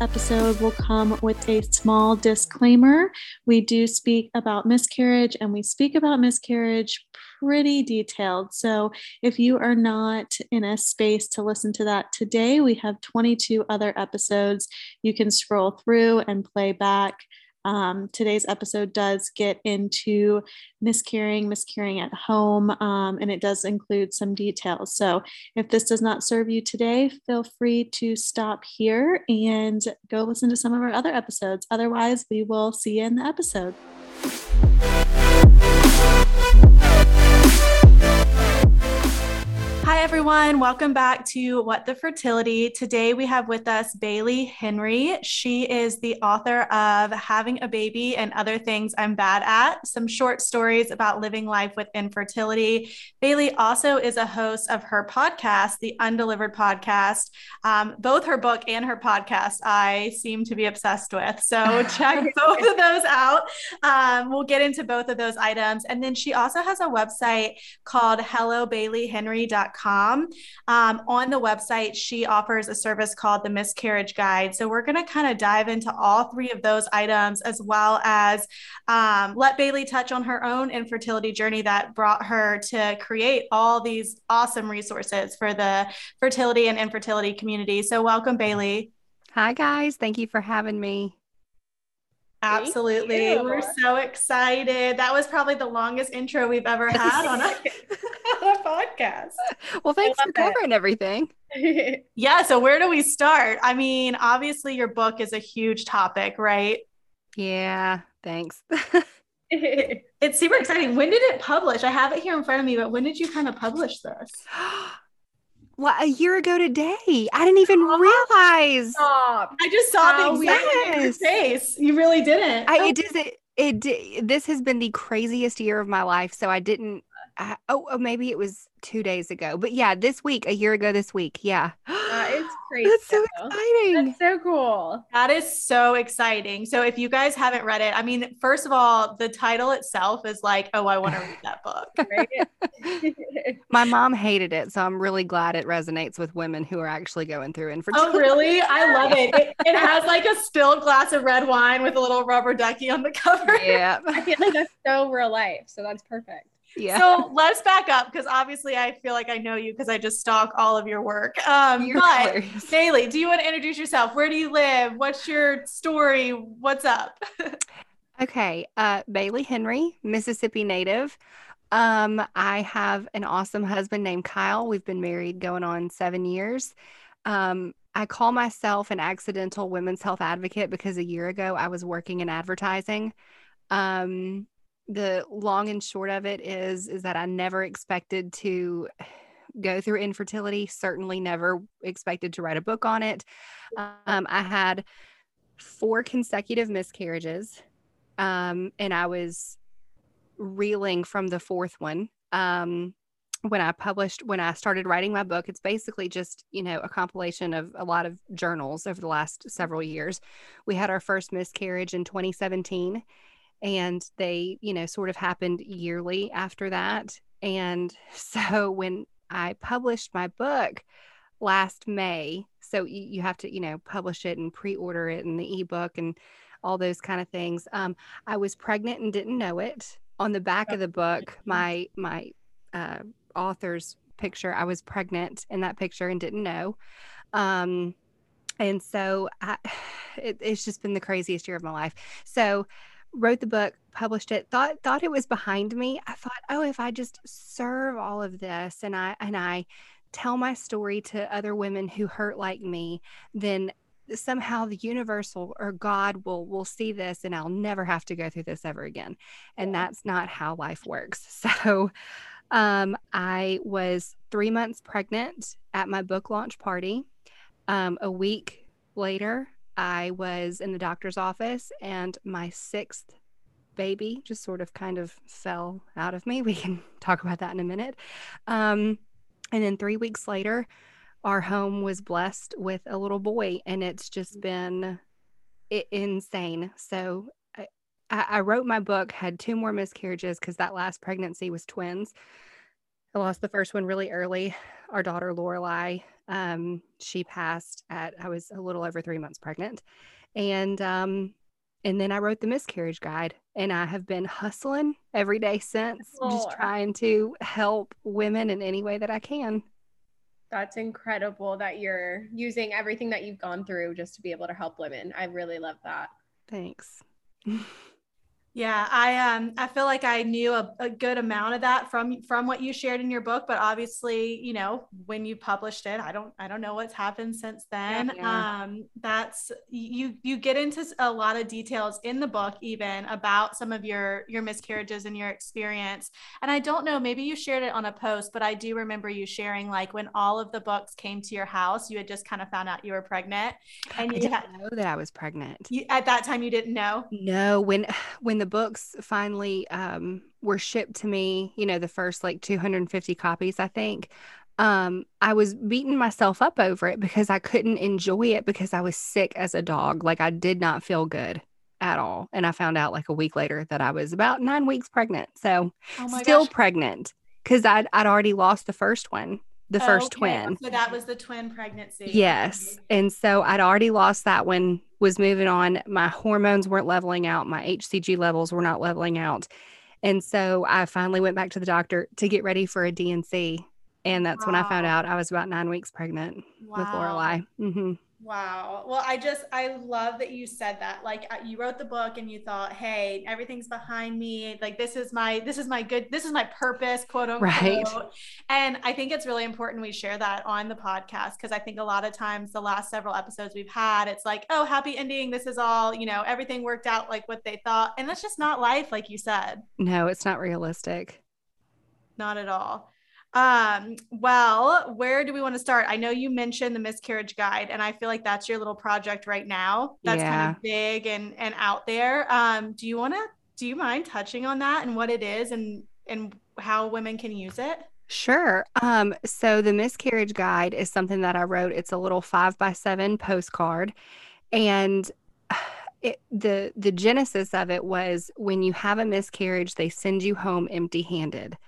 episode will come with a small disclaimer. We do speak about miscarriage and we speak about miscarriage pretty detailed. So if you are not in a space to listen to that today, we have 22 other episodes you can scroll through and play back. Um, today's episode does get into miscarrying, miscarrying at home, um, and it does include some details. So if this does not serve you today, feel free to stop here and go listen to some of our other episodes. Otherwise, we will see you in the episode. Everyone. Welcome back to What the Fertility. Today we have with us Bailey Henry. She is the author of Having a Baby and Other Things I'm Bad At, some short stories about living life with infertility. Bailey also is a host of her podcast, the Undelivered Podcast. Um, both her book and her podcast, I seem to be obsessed with. So check both of those out. Um, we'll get into both of those items. And then she also has a website called HelloBaileyHenry.com um, on the website, she offers a service called the Miscarriage Guide. So we're going to kind of dive into all three of those items as well as um, let Bailey touch on her own infertility journey that brought her to create all these awesome resources for the fertility and infertility community. So welcome, Bailey. Hi, guys. Thank you for having me. Absolutely. We're so excited. That was probably the longest intro we've ever had on a, on a podcast. Well, thanks for covering it. everything. yeah. So, where do we start? I mean, obviously, your book is a huge topic, right? Yeah. Thanks. it's super exciting. When did it publish? I have it here in front of me, but when did you kind of publish this? well, a year ago today. I didn't even oh, realize. Stop. I just saw How the exact yes. face. You really didn't. I, it does it. It this has been the craziest year of my life. So I didn't. I, oh, oh, maybe it was two days ago. But yeah, this week, a year ago this week. Yeah. That is crazy. That's so exciting. That's so cool. That is so exciting. So if you guys haven't read it, I mean, first of all, the title itself is like, oh, I want to read that book. Right? My mom hated it. So I'm really glad it resonates with women who are actually going through infertility. Oh, really? I love it. It, it has like a spilled glass of red wine with a little rubber ducky on the cover. Yeah. I feel like that's so real life. So that's perfect. Yeah. So let's back up because obviously I feel like I know you because I just stalk all of your work. Um, You're but hilarious. Bailey, do you want to introduce yourself? Where do you live? What's your story? What's up? okay. Uh, Bailey Henry, Mississippi native. Um, I have an awesome husband named Kyle. We've been married going on seven years. Um, I call myself an accidental women's health advocate because a year ago I was working in advertising. Um, the long and short of it is is that I never expected to go through infertility certainly never expected to write a book on it. Um, i had four consecutive miscarriages um, and i was reeling from the fourth one. Um, when i published when i started writing my book it's basically just you know a compilation of a lot of journals over the last several years. We had our first miscarriage in 2017 and they you know sort of happened yearly after that. And so when i published my book last may so you, have to you know publish it and pre-order it in the ebook and all those kind of things um, i was pregnant and didn't know it. On the back of the book my my uh, author's picture i was pregnant in that picture and didn't know. Um, and so I, it, it's just been the craziest year of my life. So wrote the book, published it, thought thought it was behind me. I thought, oh, if I just serve all of this and I and I tell my story to other women who hurt like me, then somehow the universal or God will will see this and I'll never have to go through this ever again. And that's not how life works. So um, I was three months pregnant at my book launch party. Um, a week later, I was in the doctor's office and my sixth baby just sort of kind of fell out of me. We can talk about that in a minute. Um, and then three weeks later, our home was blessed with a little boy, and it's just been insane. So I, I wrote my book, had two more miscarriages because that last pregnancy was twins. I lost the first one really early. Our daughter Lorelai Um, she passed at I was a little over three months pregnant, and um, and then I wrote the miscarriage guide, and I have been hustling every day since, just trying to help women in any way that I can. That's incredible that you're using everything that you've gone through just to be able to help women. I really love that. Thanks. Yeah, I um I feel like I knew a, a good amount of that from from what you shared in your book, but obviously, you know, when you published it, I don't I don't know what's happened since then. Yeah. Um that's you you get into a lot of details in the book even about some of your your miscarriages and your experience. And I don't know, maybe you shared it on a post, but I do remember you sharing like when all of the books came to your house, you had just kind of found out you were pregnant and I you didn't had know that I was pregnant. you, at that time you didn't know. No, when when the books finally um were shipped to me, you know, the first like 250 copies, I think. Um, I was beating myself up over it because I couldn't enjoy it because I was sick as a dog. Like I did not feel good at all. And I found out like a week later that I was about nine weeks pregnant. So Oh still gosh. pregnant because I'd I'd already lost the first one, the first Okay, twin. So that was the twin pregnancy. Yes. And so I'd already lost that one, was moving on. My hormones weren't leveling out. My HCG levels were not leveling out. And so I finally went back to the doctor to get ready for a D&C. And that's when I found out I was about nine weeks pregnant with Wow. Lorelai. hmm Wow. Well, I just I love that you said that. Like uh, you wrote the book and you thought, "Hey, everything's behind me. Like this is my this is my good this is my purpose, quote unquote." Right. And I think it's really important we share that on the podcast because I think a lot of times the last several episodes we've had, it's like, "Oh, happy ending. This is all, you know, everything worked out like what they thought." And that's just not life like you said. No, it's not realistic. Not at all. Um, well, where do we want to start? I know you mentioned the miscarriage guide, and I feel like that's your little project right now. That's kind of big and and out there. Um, do you want to do you mind touching on that and what it is and and how women can use it? Sure. Um, so the miscarriage guide is something that I wrote. It's a little five by seven postcard. And it, the the genesis of it was when you have a miscarriage, they send you home empty handed.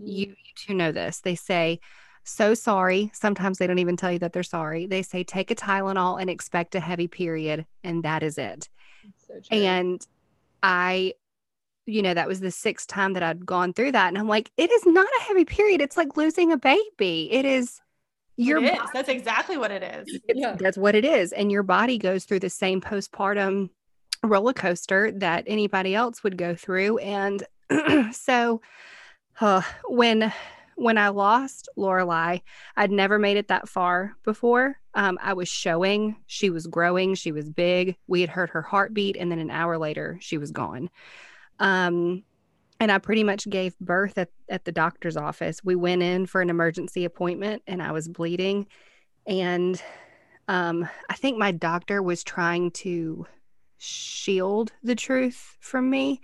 Mm. You, you two know this. They say, so sorry. Sometimes they don't even tell you that they're sorry. They say, take a Tylenol and expect a heavy period. And that is it. So. And I, you know, that was the sixth time that I'd gone through that. And I'm like, it is not a heavy period. It's like losing a baby. It is your It is. body- That's exactly what it is. Yeah. that's what it is. And your body goes through the same postpartum roller coaster that anybody else would go through. And so when when I lost Lorelai, I'd never made it that far before. Um, I was showing she was growing, she was big. We had heard her heartbeat, and then an hour later, she was gone. Um, and I pretty much gave birth at, at the doctor's office. We went in for an emergency appointment, and I was bleeding. And um, I think my doctor was trying to shield the truth from me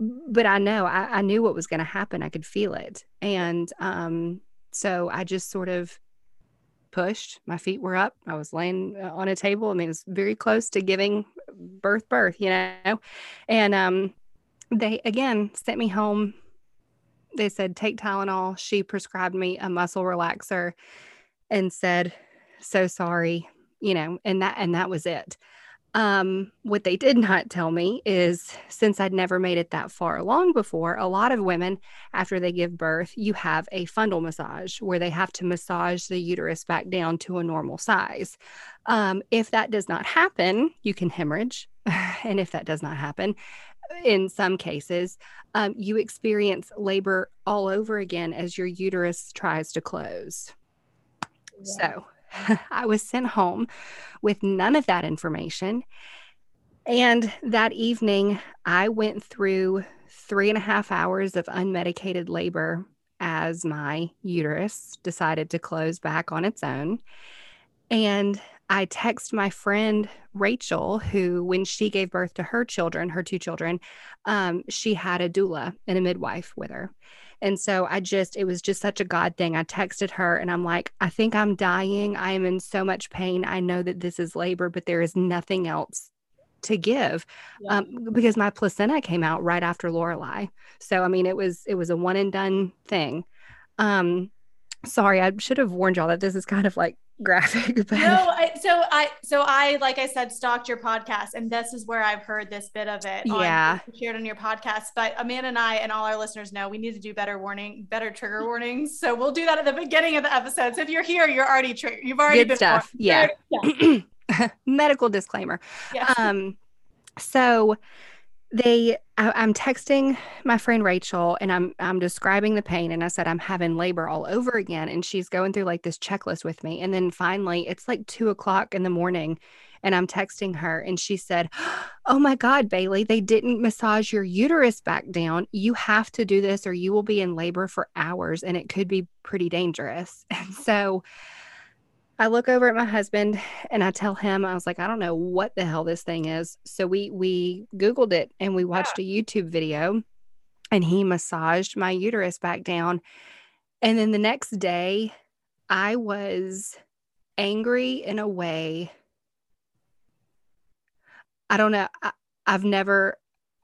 but I know I, I knew what was going to happen. I could feel it. And um, so I just sort of pushed. My feet were up. I was laying uh, on a table. I mean, it was very close to giving birth, birth, you know. And um, they again sent me home. They said, take Tylenol. She prescribed me a muscle relaxer and said, so sorry, you know, and that, and that was it. Um, what they did not tell me is since I'd never made it that far along before, a lot of women, after they give birth, you have a fundal massage where they have to massage the uterus back down to a normal size. Um, if that does not happen, you can hemorrhage. And if that does not happen, in some cases, um, you experience labor all over again as your uterus tries to close. So I was sent home with none of that information. And that evening, I went through three and a half hours of unmedicated labor as my uterus decided to close back on its own. And I text my friend Rachel, who, when she gave birth to her children, her two children, um, she had a doula and a midwife with her. And so I just, it was just such a God thing. I texted her and I'm like, I think I'm dying. I am in so much pain. I know that this is labor, but there is nothing else to give Yeah. um, because my placenta came out right after Lorelai. So, I mean, it was, it was a one and done thing. Um, sorry, I should have warned y'all that this is kind of like graphic. But no, I, so I so I like I said stalked your podcast, and this is where I've heard this bit of it. yeah on, Yeah. shared on your podcast. But Amanda and I and all our listeners know we need to do better warning, better trigger warnings. So we'll do that at the beginning of the episode. So if you're here, you're already triggered. You've already good been stuff. warned. Yeah. Medical disclaimer. Yeah. Um, so they, I, I'm texting my friend Rachel, and I'm I'm describing the pain, and I said I'm having labor all over again, and she's going through like this checklist with me, and then finally it's like two o'clock in the morning. And I'm texting her, and she said, Oh my God, Bailey, they didn't massage your uterus back down. You have to do this, or you will be in labor for hours, and it could be pretty dangerous. And so I look over at my husband and I tell him, I was like, I don't know what the hell this thing is. So we we Googled it and we watched a YouTube video and he massaged my uterus back down. And then the next day, I was angry in a way. I don't know. I, I've never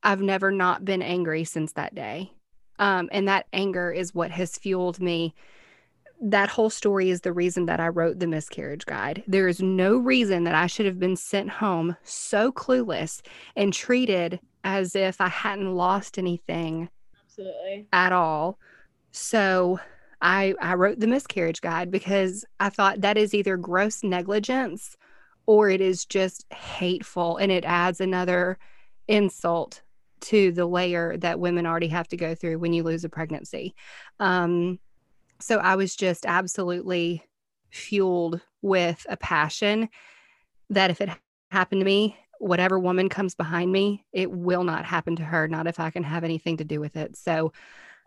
I've never not been angry since that day. Um, and that anger is what has fueled me that whole story is the reason that I wrote the miscarriage guide. There is no reason that I should have been sent home so clueless and treated as if I hadn't lost anything Absolutely. at all. So I I wrote the miscarriage guide because I thought that is either gross negligence or it is just hateful and it adds another insult to the layer that women already have to go through when you lose a pregnancy. Um, so I was just absolutely fueled with a passion that if it happened to me, whatever woman comes behind me, it will not happen to her, not if I can have anything to do with it. So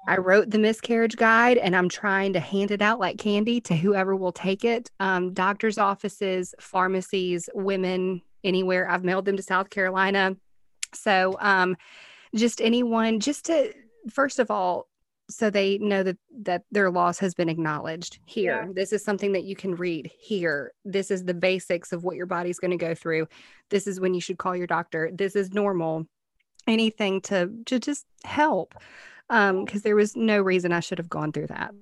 I wrote the miscarriage guide and I'm trying to hand it out like candy to whoever will take it. Um, doctors' offices, pharmacies, women, anywhere. I've mailed them to South Carolina. So um, just anyone, just to, first of all, so they know that that their loss has been acknowledged here Yeah. this is something that you can read here this is the basics of what your body's going to go through this is when you should call your doctor this is normal anything to to just help um because there was no reason i should have gone through that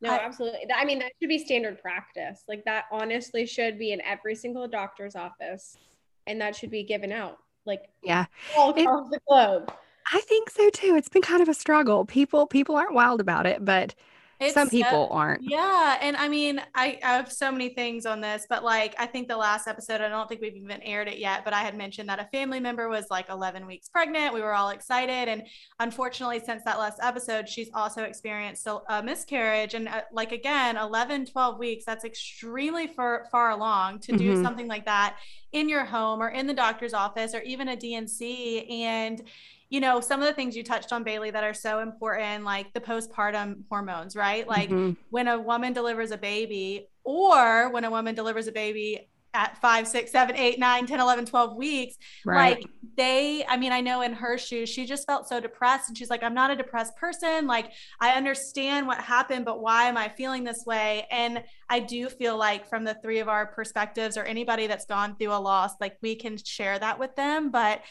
No, I- absolutely. I mean, that should be standard practice. Like that honestly should be in every single doctor's office. And that should be given out. Like yeah all It- across the globe. I think so too it's been kind of a struggle people people aren't wild about it but It's some so- people aren't Yeah. And I mean, I, I have so many things on this, but like, I think the last episode, I don't think we've even aired it yet, but I had mentioned that a family member was like 11 weeks pregnant. We were all excited. And unfortunately, since that last episode, she's also experienced a, a miscarriage. And uh, like, again, 11, 12 weeks, that's extremely far, far along to do Mhm. something like that in your home or in the doctor's office or even a D&C. And you know, some of the things you touched on, Bailey, that are so important, like the postpartum hormones, right? Like Mhm. when a woman delivers a baby, or when a woman delivers a baby at five, six, seven, eight, nine, 10, 11, 12 weeks, right like they, I mean, I know in her shoes, she just felt so depressed. And she's like, I'm not a depressed person. Like, I understand what happened, but why am I feeling this way? And I do feel like, from the three of our perspectives, or anybody that's gone through a loss, like we can share that with them. But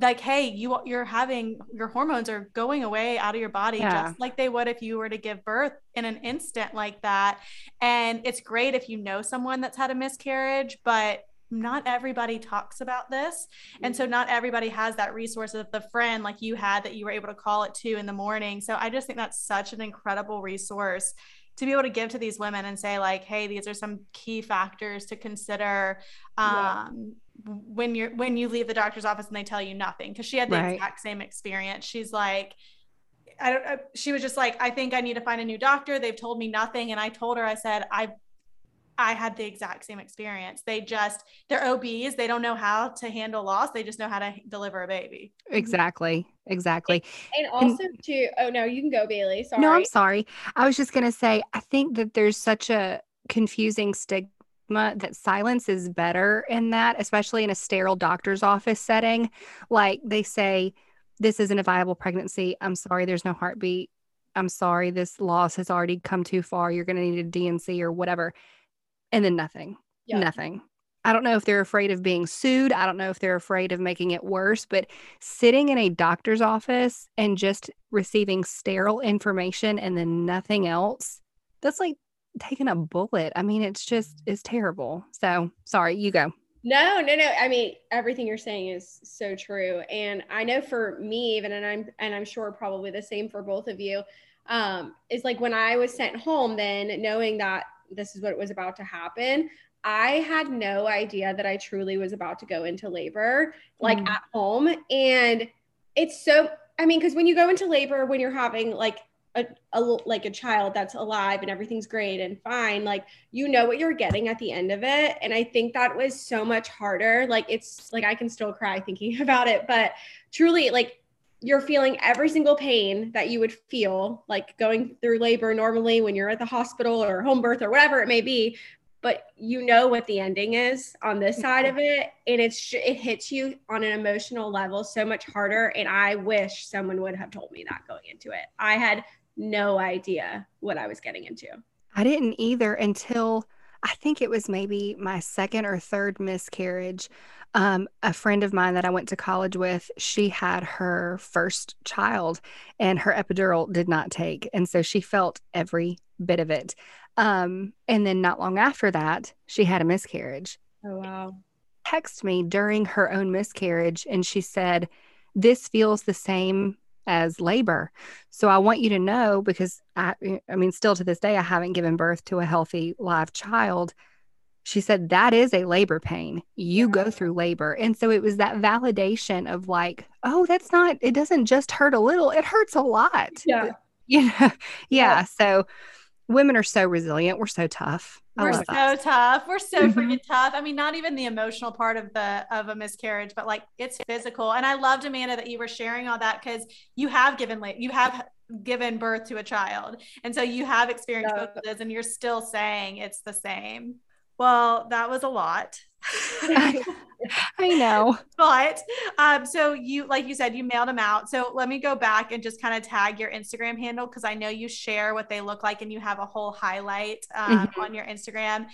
like hey you you're having your hormones are going away out of your body Yeah. just like they would if you were to give birth in an instant like that. And it's great if you know someone that's had a miscarriage but not everybody talks about this. And so not everybody has that resource of the friend like you had that you were able to call at two in the morning. So i just think that's such an incredible resource to be able to give to these women and say like hey these are some key factors to consider Yeah. um, when you're when you leave the doctor's office and they tell you nothing because she had the Right. exact same experience she's like i don't uh, she was just like i think i need to find a new doctor they've told me nothing and i told her i said i i had the exact same experience they just they're obs they don't know how to handle loss they just know how to deliver a baby exactly exactly And also to oh no, you can go, Bailey. Sorry. No, I'm sorry. I was just going to say, I think that there's such a confusing stigma that silence is better in that, especially in a sterile doctor's office setting. Like they say, this isn't a viable pregnancy. I'm sorry, there's no heartbeat. I'm sorry, this loss has already come too far. You're going to need a D&C or whatever. And then nothing, Yeah. nothing. I don't know if they're afraid of being sued. I don't know if they're afraid of making it worse, but sitting in a doctor's office and just receiving sterile information and then nothing else, that's like taking a bullet. I mean, it's just it's terrible. So sorry, you go. No, no, no. I mean, everything you're saying is so true. And I know for me, even and I'm and I'm sure probably the same for both of you, um, is like when I was sent home, then knowing that this is what was about to happen, I had no idea that I truly was about to go into labor, like mm. at home. And it's so, I mean, because when you go into labor, when you're having like a, a, like a child that's alive and everything's great and fine like you know what you're getting at the end of it and i think that was so much harder like it's like i can still cry thinking about it but truly like you're feeling every single pain that you would feel like going through labor normally when you're at the hospital or home birth or whatever it may be but you know what the ending is on this mm-hmm. side of it and it's it hits you on an emotional level so much harder and i wish someone would have told me that going into it i had no idea what I was getting into. I didn't either until I think it was maybe my second or third miscarriage. Um, a friend of mine that I went to college with, she had her first child and her epidural did not take. And so she felt every bit of it. Um, and then not long after that, she had a miscarriage. Oh, wow. Text me during her own miscarriage and she said, This feels the same as labor. So I want you to know because I I mean still to this day I haven't given birth to a healthy live child. She said that is a labor pain. You go through labor. And so it was that validation of like, oh, that's not it doesn't just hurt a little, it hurts a lot. Yeah. You know? yeah. yeah. So women are so resilient. We're so tough. We're so that. tough. We're so mm-hmm. freaking tough. I mean, not even the emotional part of the of a miscarriage, but like it's physical. And I loved Amanda that you were sharing all that because you have given you have given birth to a child, and so you have experienced both of those, and you're still saying it's the same. Well, that was a lot. I know. But um, so you, like you said, you mailed them out. So let me go back and just kind of tag your Instagram handle because I know you share what they look like and you have a whole highlight um, mm-hmm. on your Instagram.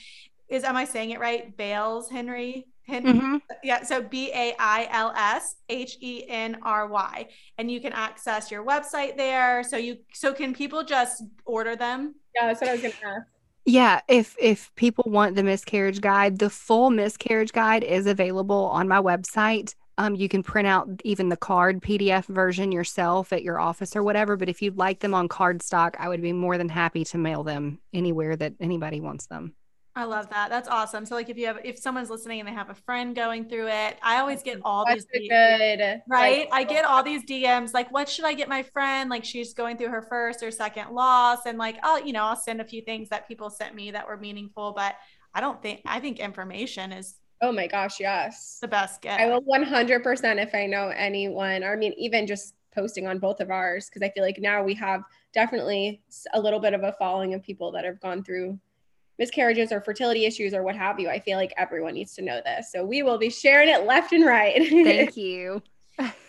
Is am I saying it right? Bails Henry. Henry? Mm-hmm. Yeah. So B A I L S H E N R Y, and you can access your website there. So you, so can people just order them? Yeah, that's what I was gonna ask. Yeah, if if people want the miscarriage guide, the full miscarriage guide is available on my website. Um, you can print out even the card PDF version yourself at your office or whatever. But if you'd like them on card stock, I would be more than happy to mail them anywhere that anybody wants them. I love that. That's awesome. So like if you have if someone's listening and they have a friend going through it, I always get all That's these DMs, good right. Like, I get all these DMs like, what should I get my friend? Like she's going through her first or second loss, and like I'll you know I'll send a few things that people sent me that were meaningful, but I don't think I think information is Oh my gosh, yes. The best gift. I will 100% if I know anyone, or I mean, even just posting on both of ours, because I feel like now we have definitely a little bit of a following of people that have gone through miscarriages or fertility issues or what have you. I feel like everyone needs to know this. So we will be sharing it left and right. Thank you.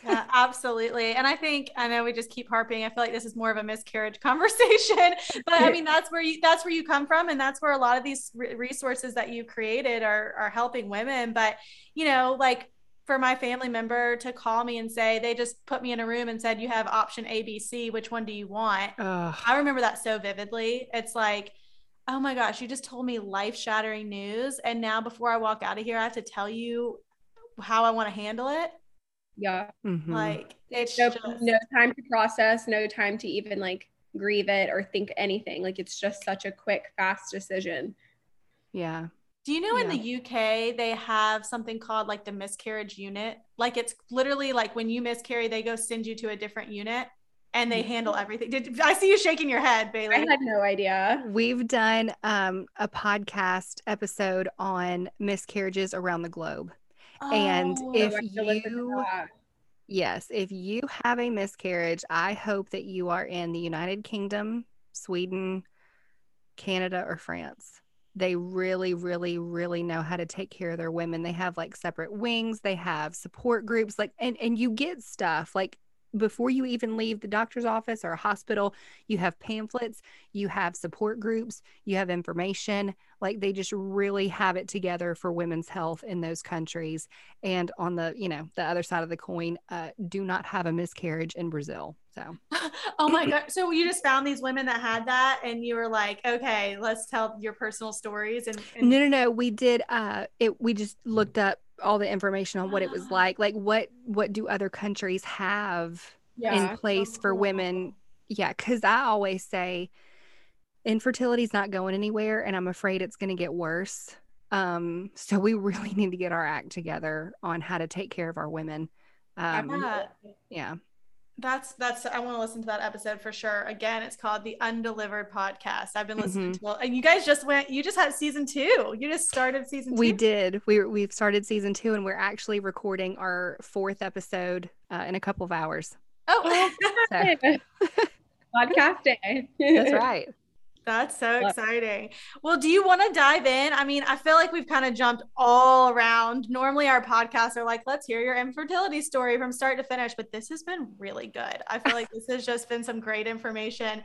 yeah, absolutely. And I think I know we just keep harping. I feel like this is more of a miscarriage conversation, but I mean that's where you that's where you come from, and that's where a lot of these resources that you created are are helping women. But you know, like for my family member to call me and say they just put me in a room and said you have option A, B, C. Which one do you want? Ugh. I remember that so vividly. It's like oh my gosh, you just told me life shattering news. And now before I walk out of here, I have to tell you how I want to handle it. Yeah. Mm-hmm. Like it's no, just... no time to process, no time to even like grieve it or think anything. Like it's just such a quick, fast decision. Yeah. Do you know yeah. in the UK they have something called like the miscarriage unit? Like it's literally like when you miscarry, they go send you to a different unit and they handle everything. Did I see you shaking your head, Bailey? I had no idea. We've done um, a podcast episode on miscarriages around the globe. Oh, and if you Yes, if you have a miscarriage, I hope that you are in the United Kingdom, Sweden, Canada, or France. They really, really, really know how to take care of their women. They have like separate wings, they have support groups, like and and you get stuff like before you even leave the doctor's office or a hospital, you have pamphlets, you have support groups, you have information. Like they just really have it together for women's health in those countries. And on the, you know, the other side of the coin, uh, do not have a miscarriage in Brazil. So, oh my God. So you just found these women that had that and you were like, okay, let's tell your personal stories. And, and- no, no, no. We did, uh, it, we just looked up all the information on what it was like like what what do other countries have yeah. in place for women? Yeah because i always say infertility is not going anywhere and i'm afraid it's going to get worse. Um so we really need to get our act together on how to take care of our women. Um yeah that's that's I want to listen to that episode for sure. Again, it's called the Undelivered Podcast. I've been listening mm-hmm. to and you guys just went you just had season 2. You just started season 2. We did. We we've started season 2 and we're actually recording our fourth episode uh, in a couple of hours. Oh, so. podcast day. That's right. That's so exciting. Well, do you want to dive in? I mean, I feel like we've kind of jumped all around. Normally, our podcasts are like, let's hear your infertility story from start to finish, but this has been really good. I feel like this has just been some great information.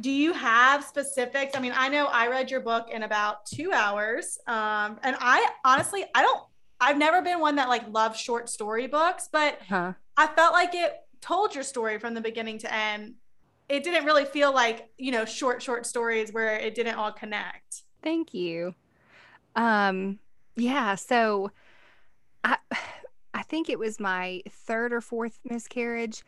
Do you have specifics? I mean, I know I read your book in about two hours. Um, and I honestly, I don't, I've never been one that like loves short story books, but huh. I felt like it told your story from the beginning to end it didn't really feel like you know short short stories where it didn't all connect. Thank you. Um yeah so i i think it was my third or fourth miscarriage.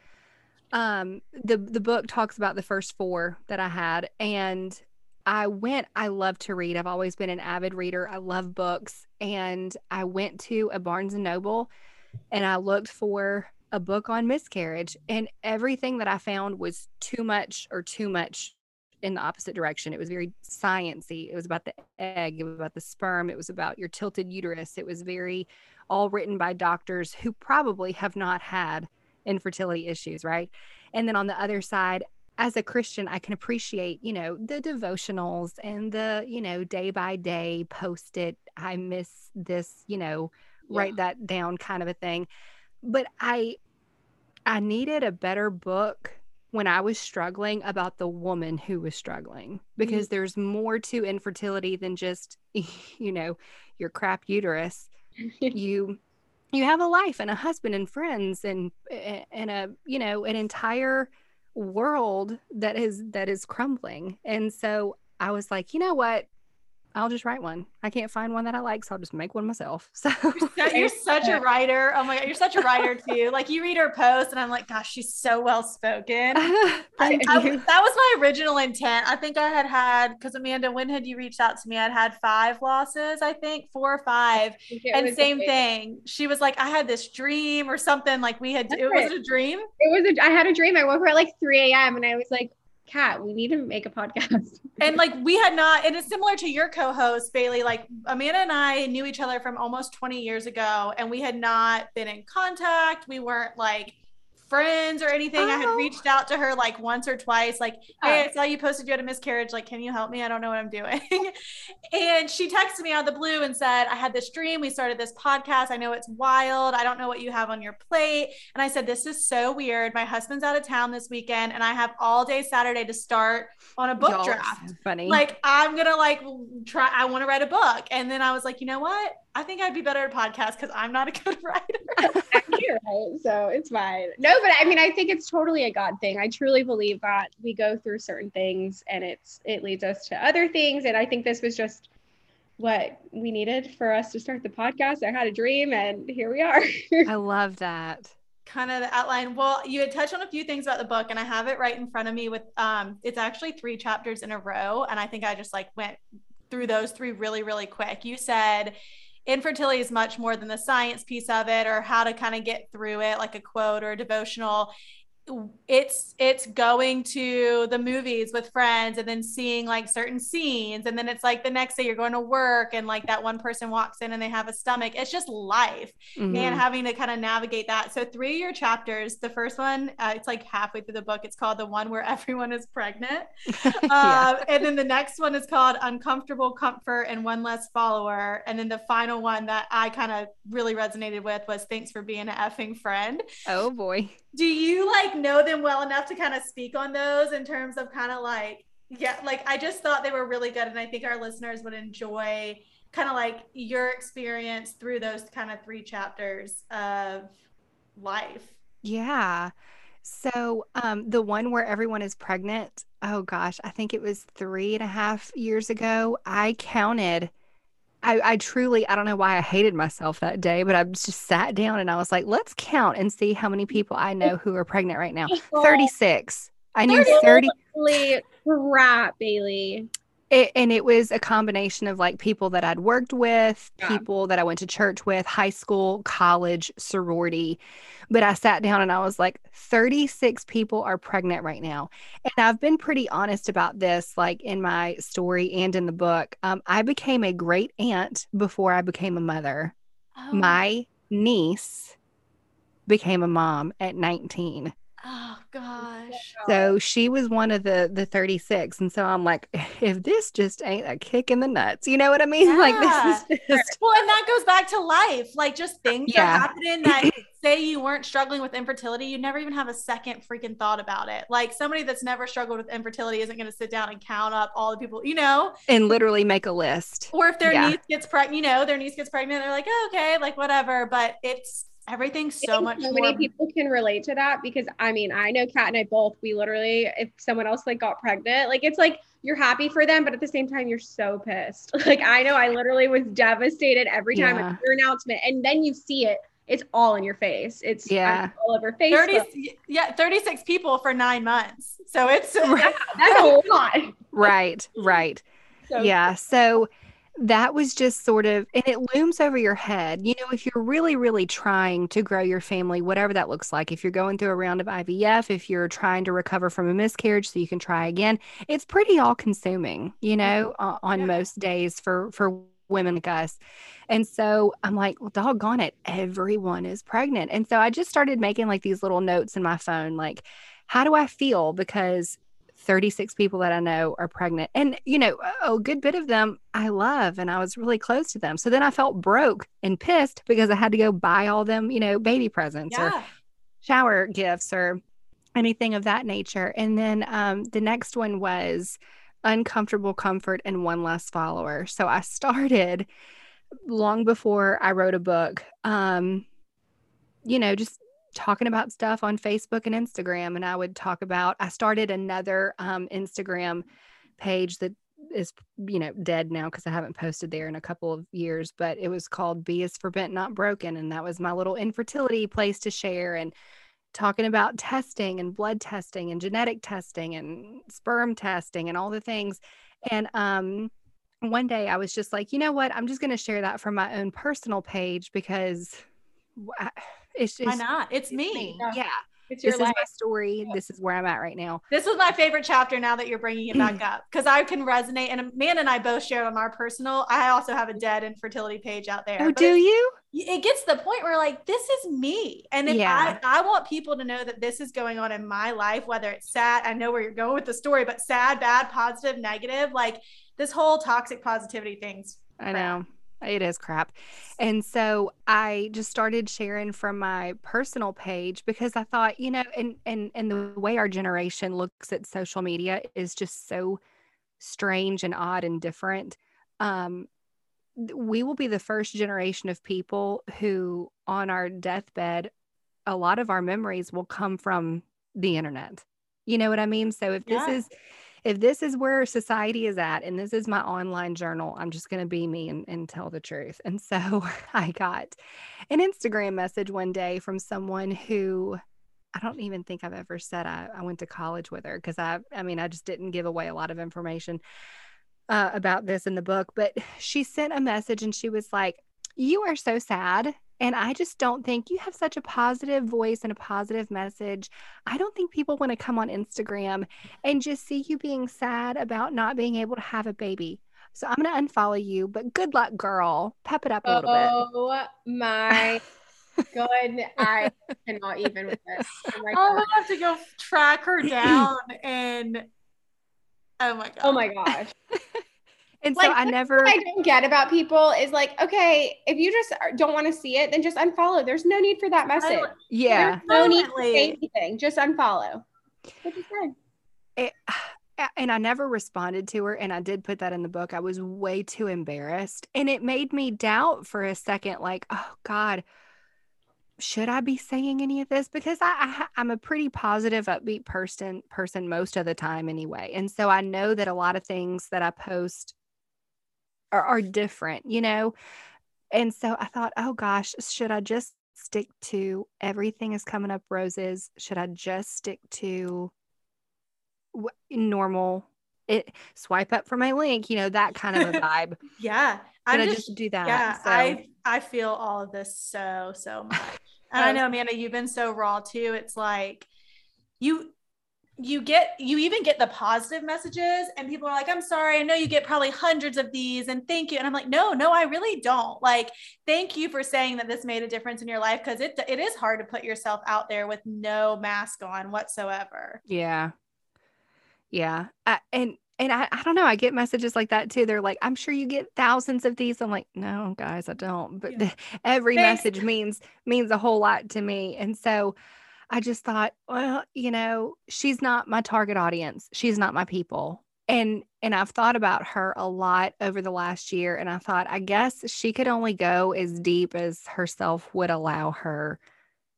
Um the the book talks about the first four that i had and i went i love to read. I've always been an avid reader. I love books and i went to a barnes and noble and i looked for a book on miscarriage and everything that I found was too much or too much in the opposite direction. It was very sciency. It was about the egg, it was about the sperm, it was about your tilted uterus. It was very all written by doctors who probably have not had infertility issues, right? And then on the other side, as a Christian, I can appreciate, you know, the devotionals and the, you know, day by day post it, I miss this, you know, yeah. write that down kind of a thing but I I needed a better book when I was struggling about the woman who was struggling because mm-hmm. there's more to infertility than just you know your crap uterus. you you have a life and a husband and friends and and a you know an entire world that is that is crumbling. And so I was like, you know what? I'll just write one. I can't find one that I like, so I'll just make one myself. So you're such a writer. Oh my god, you're such a writer too. Like you read her post, and I'm like, gosh, she's so well spoken. I, I, that was my original intent. I think I had had because Amanda, when had you reached out to me? I'd had five losses, I think four or five, and same thing. She was like, I had this dream or something. Like we had. That's it was it a dream. It was. A, I had a dream. I woke up at like 3 a.m. and I was like, Kat, we need to make a podcast. and like we had not, and it's similar to your co-host Bailey. Like Amanda and I knew each other from almost 20 years ago, and we had not been in contact. We weren't like friends or anything. Oh. I had oh. reached out to her like once or twice, like, hey, I saw you posted you had a miscarriage. Like, can you help me? I don't know what I'm doing. and she texted me out of the blue and said, I had this dream. We started this podcast. I know it's wild. I don't know what you have on your plate. And I said, This is so weird. My husband's out of town this weekend, and I have all day Saturday to start on a book Y'all, draft. Funny. Like, I'm gonna like try, I want to write a book. And then I was like, you know what? I think I'd be better at podcast because I'm not a good writer. Right, so it's fine. No, but I mean, I think it's totally a God thing. I truly believe that We go through certain things, and it's it leads us to other things. And I think this was just what we needed for us to start the podcast. I had a dream, and here we are. I love that kind of the outline. Well, you had touched on a few things about the book, and I have it right in front of me. With um, it's actually three chapters in a row, and I think I just like went through those three really, really quick. You said infertility is much more than the science piece of it or how to kind of get through it like a quote or a devotional it's it's going to the movies with friends and then seeing like certain scenes. And then it's like the next day you're going to work and like that one person walks in and they have a stomach. It's just life mm-hmm. and having to kind of navigate that. So three year chapters the first one uh, it's like halfway through the book. It's called the one where everyone is pregnant. Yeah. um, and then the next one is called uncomfortable comfort and one less follower. And then the final one that i kind of really resonated with was thanks for being an effing friend. Oh boy do you like know them well enough to kind of speak on those in terms of kind of like yeah like i just thought they were really good and i think our listeners would enjoy kind of like your experience through those kind of three chapters of life. Yeah. So um the one where everyone is pregnant oh gosh i think it was three and a half years ago i counted I, I truly, I don't know why I hated myself that day, but I just sat down and I was like, let's count and see how many people I know who are pregnant right now. 36. I knew 30. Holy crap, Bailey. It, and it was a combination of like people that I'd worked with, yeah. people that I went to church with, high school, college, sorority. But I sat down and I was like, 36 people are pregnant right now. And I've been pretty honest about this, like in my story and in the book. Um, I became a great aunt before I became a mother. Oh. My niece became a mom at 19. Oh gosh. So she was one of the the 36 and so I'm like if this just ain't a kick in the nuts. You know what I mean? Yeah. Like this is just Well, and that goes back to life. Like just uh, things yeah. are happening that say you weren't struggling with infertility, you never even have a second freaking thought about it. Like somebody that's never struggled with infertility isn't going to sit down and count up all the people, you know, and literally make a list. Or if their yeah. niece gets pregnant, you know, their niece gets pregnant, they're like, oh, okay, like whatever. But it's everything's so much so more... many people can relate to that because i mean i know kat and i both we literally if someone else like got pregnant like it's like you're happy for them but at the same time you're so pissed. Like i know i literally was devastated every time yeah. hear announcement and then you see it it's all in your face. It's yeah. all over Facebook. 30 yeah 36 people for nine months. So it's yeah, that's a lot. Right right. So yeah so that was just sort of, and it looms over your head. You know, if you're really, really trying to grow your family, whatever that looks like, if you're going through a round of IVF, if you're trying to recover from a miscarriage so you can try again, it's pretty all consuming, you know, uh, on yeah. most days for, for women like us. And so I'm like, well, doggone it, everyone is pregnant. And so I just started making like these little notes in my phone, like, how do I feel? Because 36 people that I know are pregnant. And, you know, a good bit of them I love and I was really close to them. So then I felt broke and pissed because I had to go buy all them, you know, baby presents yeah. or shower gifts or anything of that nature. And then um, the next one was uncomfortable comfort and one less follower. So I started long before I wrote a book. Um, you know, just talking about stuff on Facebook and Instagram. And I would talk about, I started another um, Instagram page that is, you know, dead now because I haven't posted there in a couple of years, but it was called B is for Bent, Not Broken. And that was my little infertility place to share and talking about testing and blood testing and genetic testing and sperm testing and all the things. And, um, one day I was just like, you know what? I'm just going to share that from my own personal page because it's just why not? It's, it's me. me. Yeah. It's your this life. is my story. Yeah. This is where I'm at right now. This was my favorite chapter now that you're bringing it back up because I can resonate. And Man and I both shared on our personal. I also have a dead infertility page out there. Oh, do you? It gets to the point where like this is me, and if yeah. I I want people to know that this is going on in my life, whether it's sad. I know where you're going with the story, but sad, bad, positive, negative, like this whole toxic positivity things. I know. It is crap. And so I just started sharing from my personal page because I thought, you know, and and and the way our generation looks at social media is just so strange and odd and different. Um we will be the first generation of people who on our deathbed a lot of our memories will come from the internet. You know what I mean? So if yeah. this is if this is where society is at and this is my online journal, I'm just going to be me and, and tell the truth. And so I got an Instagram message one day from someone who I don't even think I've ever said I, I went to college with her because I, I mean, I just didn't give away a lot of information uh, about this in the book. But she sent a message and she was like, You are so sad and I just don't think you have such a positive voice and a positive message. I don't think people want to come on Instagram and just see you being sad about not being able to have a baby. So I'm going to unfollow you, but good luck, girl. Pep it up a little bit. Oh my good. I cannot even with this. Oh my oh, I'll have to go track her down and oh my god. Oh my gosh. And Like, so I never what I don't get about people is like, okay, if you just don't want to see it, then just unfollow. There's no need for that message. yeah. There's no need to say anything. Just unfollow. Which is fine. it, and I never responded to her. And I did put that in the book. I was way too embarrassed. And it made me doubt for a second, like, oh God, should I be saying any of this? Because I, I I'm a pretty positive, upbeat person person most of the time anyway. And so I know that a lot of things that I post are, are different, you know? And so I thought, oh gosh, should I just stick to everything is coming up roses? Should I just stick to w- normal it swipe up for my link, you know, that kind of a vibe. Yeah. Should I'm I just, just do that? yeah, So- I I feel all of this so so much. And I know Amanda, you've been so raw too. It's like you you get you even get the positive messages and people are like i'm sorry i know you get probably hundreds of these and thank you and i'm like no no i really don't like thank you for saying that this made a difference in your life because it, it is hard to put yourself out there with no mask on whatsoever Yeah. Yeah. I, and and I, I don't know. I get messages like that too. They're like, I'm sure you get thousands of these. I'm like, no, guys, I don't. But Yeah. every Thanks. message means means a whole lot to me. And so I just thought, well, you know, she's not my target audience. She's not my people. And and I've thought about her a lot over the last year. And I thought, I guess she could only go as deep as herself would allow her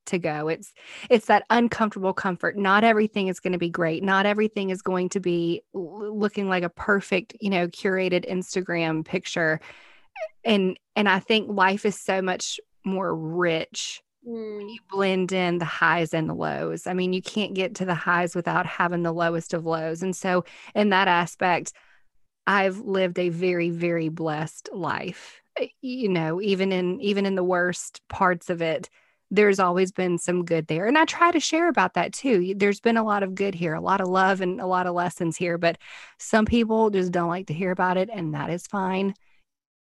to go. It's it's that uncomfortable comfort. Not everything is going to be great. Not everything is going to be looking like a perfect, you know, curated Instagram picture. And and I think life is so much more rich. Mm. You blend in the highs and the lows. I mean, you can't get to the highs without having the lowest of lows. And so in that aspect, I've lived a very very blessed life. Uh, You know, even in even in the worst parts of it, there's always been some good there. And I try to share about that too. There's been a lot of good here, a lot of love and a lot of lessons here, but some people just don't like to hear about it, and that is fine.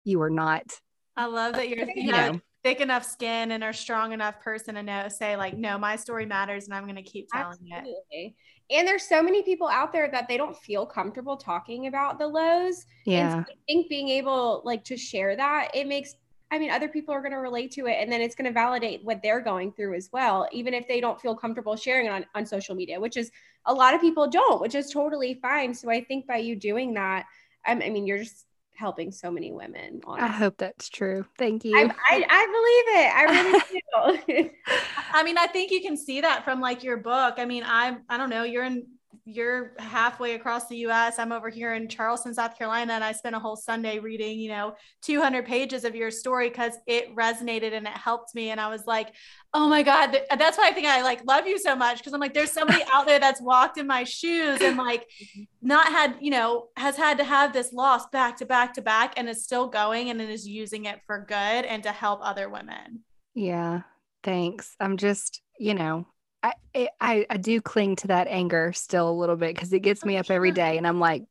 You are not, i love that you're you know, thick enough skin and are strong enough person to know say like no my story matters and i'm going to keep telling it Absolutely. And there's so many people out there that they don't feel comfortable talking about the lows. And yeah. so I think being able like to share that, it makes I mean, other people are going to relate to it and then it's going to validate what they're going through as well, even if they don't feel comfortable sharing it on, on social media, which is a lot of people don't, which is totally fine. So I think by you doing that, I, I mean, you're just helping so many women. I hope that's true. Thank you. I, I, I believe it. I really do. I mean, I think you can see that from like your book. I mean, I'm I don't know, you're in you're halfway across the US. I'm over here in Charleston, South Carolina, and I spent a whole Sunday reading, you know, 200 pages of your story because it resonated and it helped me. And I was like, oh my God, th- that's why I think I like love you so much because I'm like, there's somebody out there that's walked in my shoes and like mm-hmm. not had, you know, has had to have this loss back to back to back and is still going and is using it for good and to help other women. Yeah, thanks. I'm just, you know, I I I do cling to that anger still a little bit because it gets Oh, me up every day, and I'm like,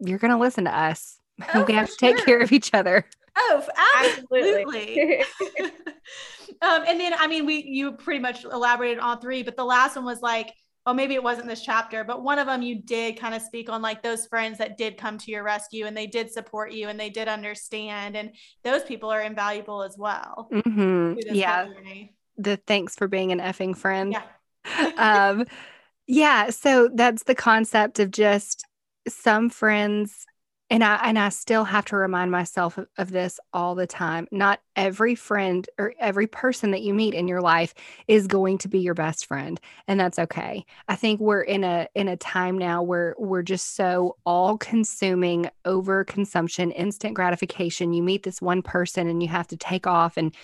you're gonna listen to us. Oh, we have to take care of each other. Oh, absolutely. Absolutely. um, and then I mean, we you pretty much elaborated on three, but the last one was like, oh, maybe it wasn't this chapter, but one of them you did kind of speak on like those friends that did come to your rescue and they did support you and they did understand, and those people are invaluable as well. hmm through this whole Yeah, journey. the thanks for being an effing friend. Yeah. um, yeah. So that's the concept of just some friends, and I and I still have to remind myself of, of this all the time. Not every friend or every person that you meet in your life is going to be your best friend, and that's okay. I think we're in a in a time now where we're just so all consuming over consumption, instant gratification. You meet this one person and you have to take off and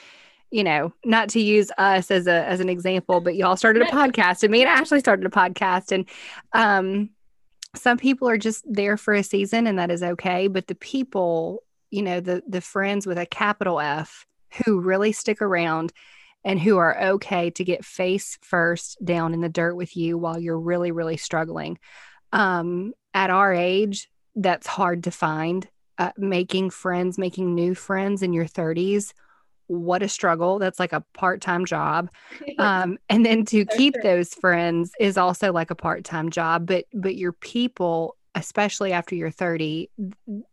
you know, not to use us as a as an example, but y'all started a podcast and me and Ashley started a podcast and um some people are just there for a season and that is okay, but the people, you know, the the friends with a capital F who really stick around and who are okay to get face first down in the dirt with you while you're really really struggling. Um at our age, that's hard to find. Uh, making friends, making new friends in your 30s what a struggle. That's like a part time job. Um, and then to So keep true. those friends is also like a part time job. But but your people, especially after you're 30,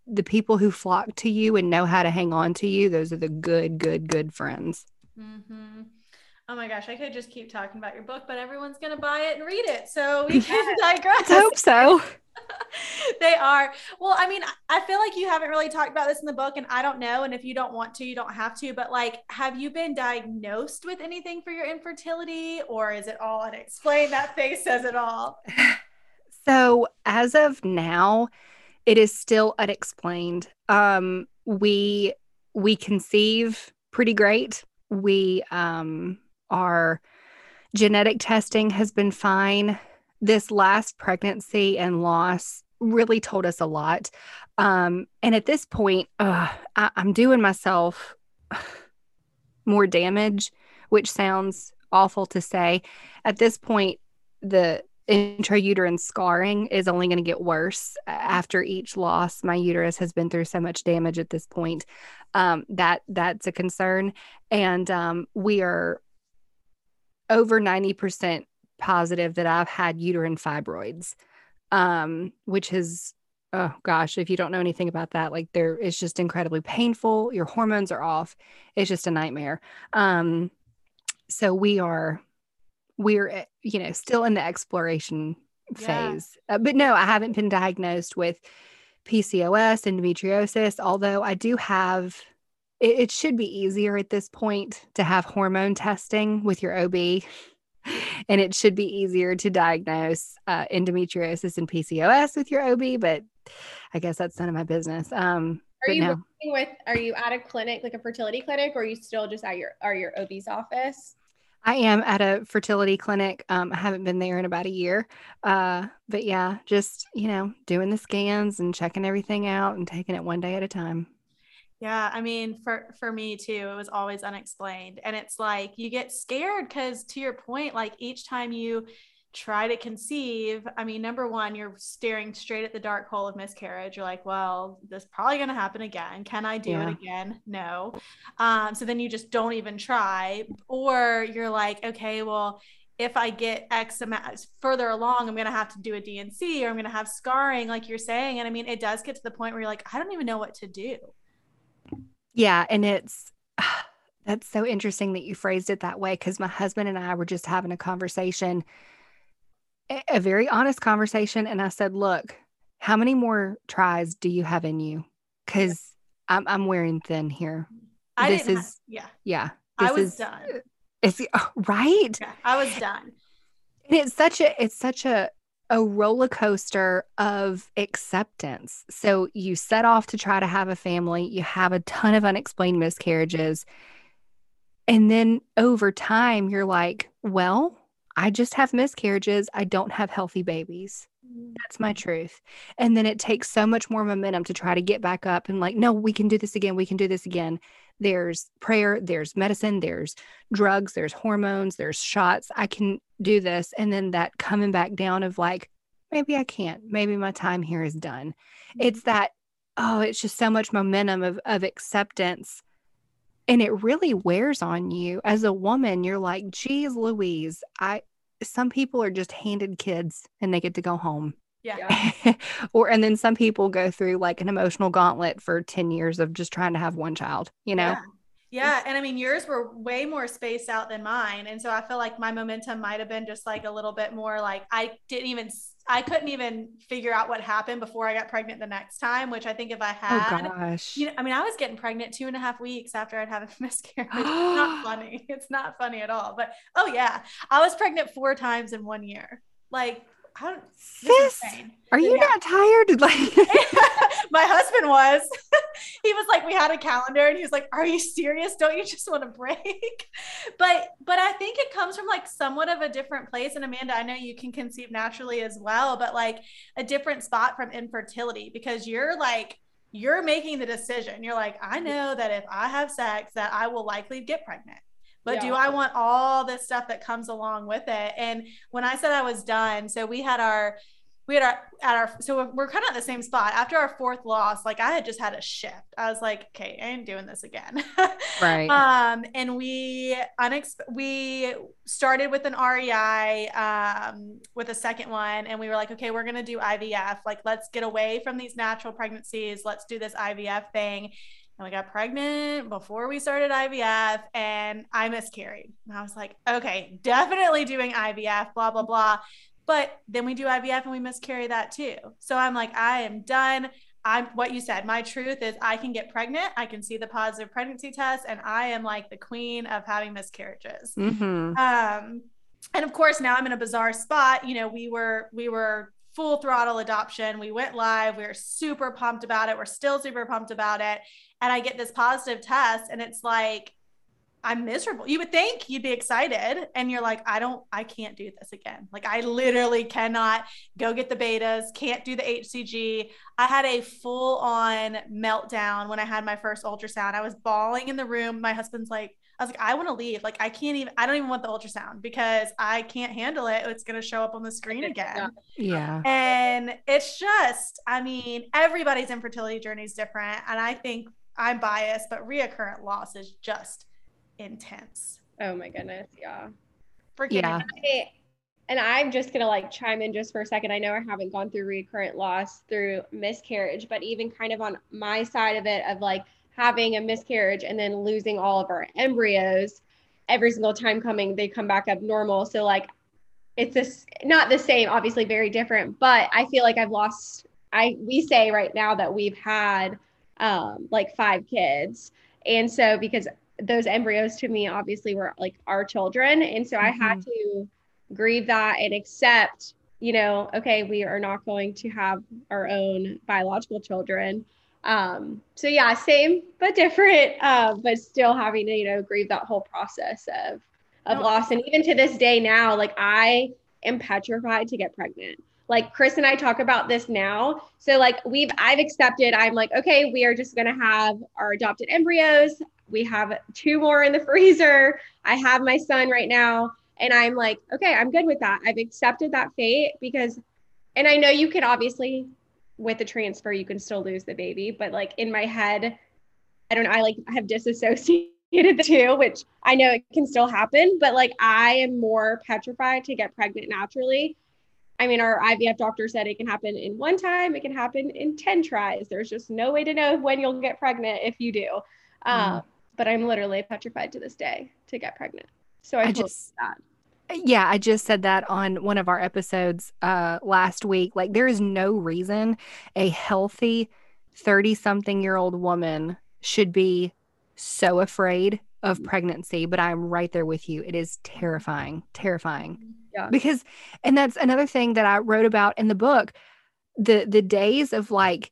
the people who flock to you and know how to hang on to you, those are the good, good, good friends. Mm-hmm. Oh my gosh, I could just keep talking about your book, but everyone's going to buy it and read it. So we can digress. I hope so. they are. Well, I mean, I feel like you haven't really talked about this in the book, and I don't know. And if you don't want to, you don't have to. But like, have you been diagnosed with anything for your infertility, or is it all unexplained? That face says it all. So, as of now, it is still unexplained. Um, we we conceive pretty great. We um, our genetic testing has been fine. This last pregnancy and loss really told us a lot. Um, and at this point, uh, I, I'm doing myself more damage, which sounds awful to say. At this point, the intrauterine scarring is only going to get worse after each loss. My uterus has been through so much damage at this point. Um, that that's a concern, and um, we are over ninety percent positive that I've had uterine fibroids, um, which is oh gosh, if you don't know anything about that, like there it's just incredibly painful. Your hormones are off. It's just a nightmare. Um, so we are we're eh, you know still in the exploration phase yeah. uh, but no i haven't been diagnosed with pcos endometriosis although i do have it, it should be easier at this point to have hormone testing with your ob and it should be easier to diagnose uh, endometriosis and pcos with your ob but i guess that's none of my business um are you no. working with are you at a clinic like a fertility clinic or are you still just at your are your ob's office I am at a fertility clinic. Um, I haven't been there in about a year. Uh, but yeah, just, you know, doing the scans and checking everything out and taking it one day at a time. Yeah, I mean, for for me too, it was always unexplained, and it's like you get scared because, to your point, like each time you try to conceive, I mean, number one, you're staring straight at the dark hole of miscarriage. You're like, well, this probably going to happen again. Can I do yeah. it again? No. Um, so then you just don't even try. Or you're like, okay, well, if I get X amount further along, I'm going to have to do a D&C or I'm going to have scarring, like you're saying. And I mean, it does get to the point where you're like, I don't even know what to do. Yeah. And it's, ah, that's so interesting that you phrased it that way because my husband and I were just having a conversation a very honest conversation and I said, "Look, how many more tries do you have in you? Cuz yeah. I'm I'm wearing thin here. I this is have, yeah. Yeah. I was is, done. It's right? Yeah, I was done. And it's such a it's such a a roller coaster of acceptance. So you set off to try to have a family, you have a ton of unexplained miscarriages. And then over time, you're like, well, I just have miscarriages. I don't have healthy babies. Mm. That's my truth. And then it takes so much more momentum to try to get back up and like, no, we can do this again. We can do this again. There's prayer, there's medicine, there's drugs, there's hormones, there's shots. I can do this. And then that coming back down of like, maybe I can't. Maybe my time here is done. It's mm. that, oh, it's just so much momentum of, of acceptance and it really wears on you as a woman you're like geez louise i some people are just handed kids and they get to go home yeah or and then some people go through like an emotional gauntlet for 10 years of just trying to have one child you know yeah. Yeah. And I mean, yours were way more spaced out than mine. And so I feel like my momentum might have been just like a little bit more like I didn't even, I couldn't even figure out what happened before I got pregnant the next time, which I think if I oh, had, oh gosh. you know, I mean, I was getting pregnant two and a half weeks after I'd had a miscarriage. it's not funny. It's not funny at all. But oh, yeah. I was pregnant four times in one year. Like, how sis are you yeah. not tired? Like my husband was. He was like we had a calendar and he was like are you serious? Don't you just want to break? But but i think it comes from like somewhat of a different place. And amanda i know you can conceive naturally as well but like a different spot from infertility because you're like you're making the decision. You're like i know that if i have sex that i will likely get pregnant but yeah. do I want all this stuff that comes along with it? And when I said I was done, so we had our we had our at our so we're, kind of at the same spot. After our fourth loss like i had just had a shift. I was like okay i ain't doing this again. Right. Um and we unex we started with an rei um with a second one and we were like okay we're gonna do ivf like let's get away from these natural pregnancies. Let's do this ivf thing and we got pregnant before we started IVF and I miscarried. And I was like, okay, definitely doing IVF, blah, blah, blah. But then we do IVF and we miscarry that too. So I'm like, I am done. I'm what you said. My truth is I can get pregnant. I can see the positive pregnancy test, and I am like the queen of having miscarriages. Mm-hmm. Um, and of course, now I'm in a bizarre spot. You know, we were we were full throttle adoption. We went live. We are super pumped about it. We're still super pumped about it. And I get this positive test, and it's like I'm miserable. You would think you'd be excited and you're like, I don't, I can't do this again. Like, I literally cannot go get the betas, can't do the HCG. I had a full on meltdown when I had my first ultrasound. I was bawling in the room. My husband's like, I was like, I want to leave. Like, I can't even, I don't even want the ultrasound because I can't handle it. It's going to show up on the screen again. Yeah. And it's just, I mean, everybody's infertility journey is different. And I think I'm biased, but reoccurrent loss is just intense. Oh my goodness. Yeah. Freaking Yeah. I- and I'm just gonna like chime in just for a second. I know I haven't gone through recurrent loss through miscarriage, but even kind of on my side of it of like having a miscarriage and then losing all of our embryos every single time coming, they come back up normal. So like it's this not the same, obviously very different, but I feel like I've lost I we say right now that we've had um like five kids. And so because those embryos to me obviously were like our children. And so I had to grieve that and accept, you know, okay, we are not going to have our own biological children. Um, so yeah, same but different, uh, but still having to, you know, grieve that whole process of of No. loss. And even to this day now, like I am petrified to get pregnant. Like Chris and I talk about this now. So like we've I've accepted, I'm like, okay, we are just gonna have our adopted embryos. We have two more in the freezer. I have my son right now. And I'm like, okay, I'm good with that. I've accepted that fate because, and I know you can obviously, with the transfer, you can still lose the baby, but like in my head, I don't know, I like have disassociated the two, which I know it can still happen, but like I am more petrified to get pregnant naturally. I mean, our IVF doctor said it can happen in one time, it can happen in 10 tries. There's just no way to know when you'll get pregnant if you do. Um, but I'm literally petrified to this day to get pregnant. So I, I just- that. Yeah, I just said that on one of our episodes uh last week. Like there is no reason a healthy 30 something year old woman should be so afraid of pregnancy, but I'm right there with you. It is terrifying, terrifying. Yeah. Because and that's another thing that I wrote about in the book. The the days of like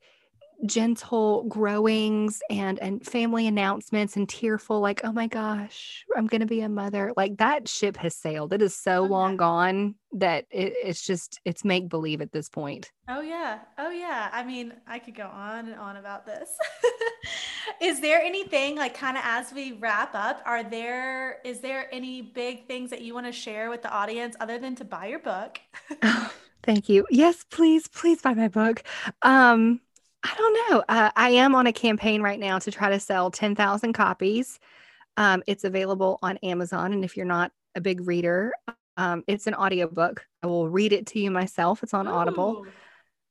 gentle growings and and family announcements and tearful like oh my gosh i'm gonna be a mother like that ship has sailed it is so Oh, yeah. long gone that it, it's just it's make believe at this point Oh yeah. Oh yeah. I mean, I could go on and on about this. is there anything like kind of as we wrap up, are there is there any big things that you want to share with the audience other than to buy your book? thank you. Yes please please buy my book. Um i don't know. Uh, i am on a campaign right now to try to sell 10000 copies. Um, it's available on amazon and if you're not a big reader um, it's an audiobook. I will read it to you myself. It's on audible.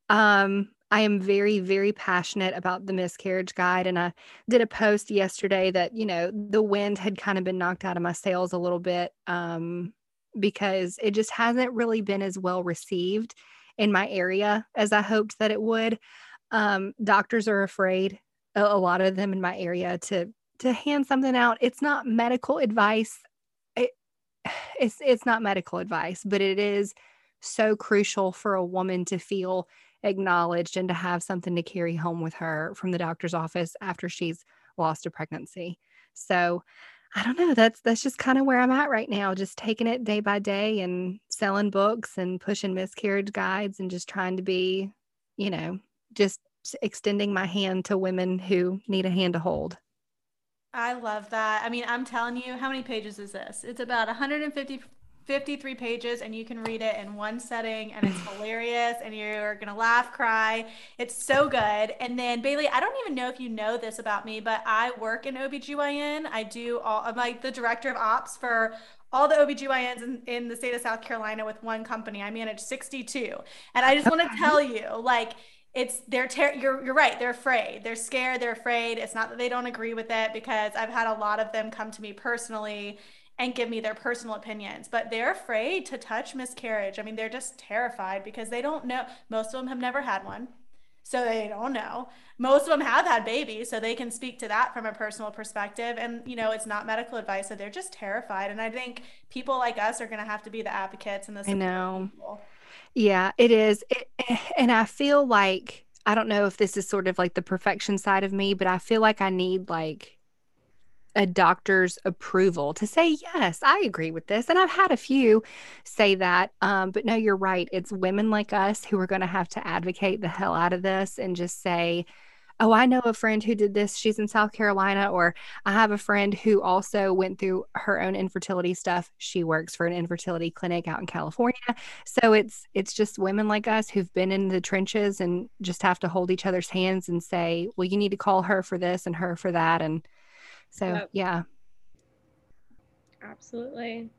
Um, I am very, very passionate about the miscarriage guide. And I did a post yesterday that, you know, the wind had kind of been knocked out of my sails a little bit um, because it just hasn't really been as well received in my area as I hoped that it would. Um, doctors are afraid, a, a lot of them in my area, to to hand something out. It's not medical advice. It, it's it's not medical advice, but it is so crucial for a woman to feel acknowledged and to have something to carry home with her from the doctor's office after she's lost a pregnancy. So I don't know. That's that's just kind of where I'm at right now, just taking it day by day and selling books and pushing miscarriage guides and just trying to be, you know, just extending my hand to women who need a hand to hold. I love that. I mean, I'm telling you, how many pages is this? It's about 150 53 pages and you can read it in one setting and it's hilarious and you're going to laugh, cry. It's so good. And then Bailey, I don't even know if you know this about me, but I work in OBGYN. I do all I'm like the director of ops for all the OBGYNs in, in the state of South Carolina with one company. I manage 62. And I just want to tell you, like, it's they're ter- you're you're right they're afraid they're scared they're afraid it's not that they don't agree with it because I've had a lot of them come to me personally and give me their personal opinions. But they're afraid to touch miscarriage. I mean, they're just terrified because they don't know. Most of them have never had one. So they don't know. Most of them have had babies, so they can speak to that from a personal perspective. And, you know, it's not medical advice, so they're just terrified. And I think people like us are going to have to be the advocates and the I know. People. Yeah, it is. It, and I feel like, I don't know if this is sort of like the perfection side of me, but I feel like I need like a doctor's approval to say yes i agree with this and i've had a few say that um, but no you're right it's women like us who are going to have to advocate the hell out of this and just say oh i know a friend who did this she's in south carolina or i have a friend who also went through her own infertility stuff she works for an infertility clinic out in california. So it's it's just women like us who've been in the trenches and just have to hold each other's hands and say well you need to call her for this and her for that and so, yep. yeah. Absolutely.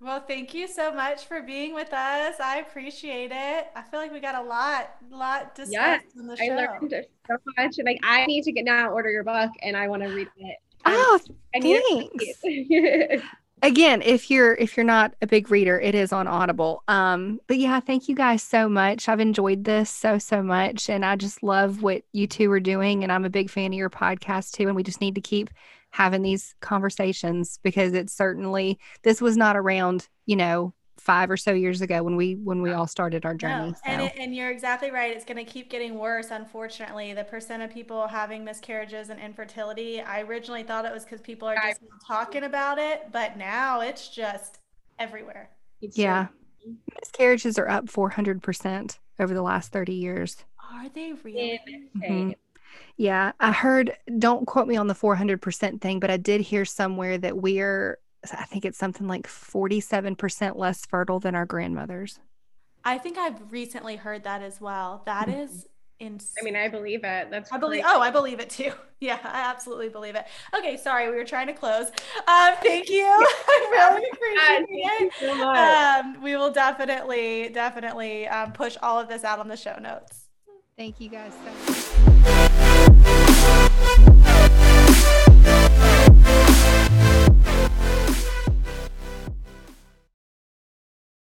Well, thank you so much for being with us. I appreciate it. I feel like we got a lot, a lot discussed yes, in the show. I learned so much. And like I need to get now order your book and I want to read it. Oh, I thanks. Again, if you're if you're not a big reader, it is on Audible. Um, but yeah, thank you guys so much. I've enjoyed this so so much, and I just love what you two are doing. And I'm a big fan of your podcast too. And we just need to keep having these conversations because it's certainly this was not around, you know, five or so years ago when we when we all started our journey. No. So. And, it, and you're exactly right. It's going to keep getting worse. Unfortunately, the percent of people having miscarriages and infertility. I originally thought it was because people are just talking about it, but now it's just everywhere. It's yeah, true. miscarriages are up 400 percent over the last 30 years. Are they really? Mm-hmm. Yeah, I heard, don't quote me on the 400% thing, but I did hear somewhere that we're, I think it's something like 47% less fertile than our grandmothers. I think I've recently heard that as well. That mm-hmm. is insane. I mean, I believe it. That's I believe. Oh, I believe it too. Yeah, I absolutely believe it. Okay, sorry, we were trying to close. Um, thank you. I really appreciate it. So um, we will definitely, definitely um, push all of this out on the show notes. Thank you guys so much.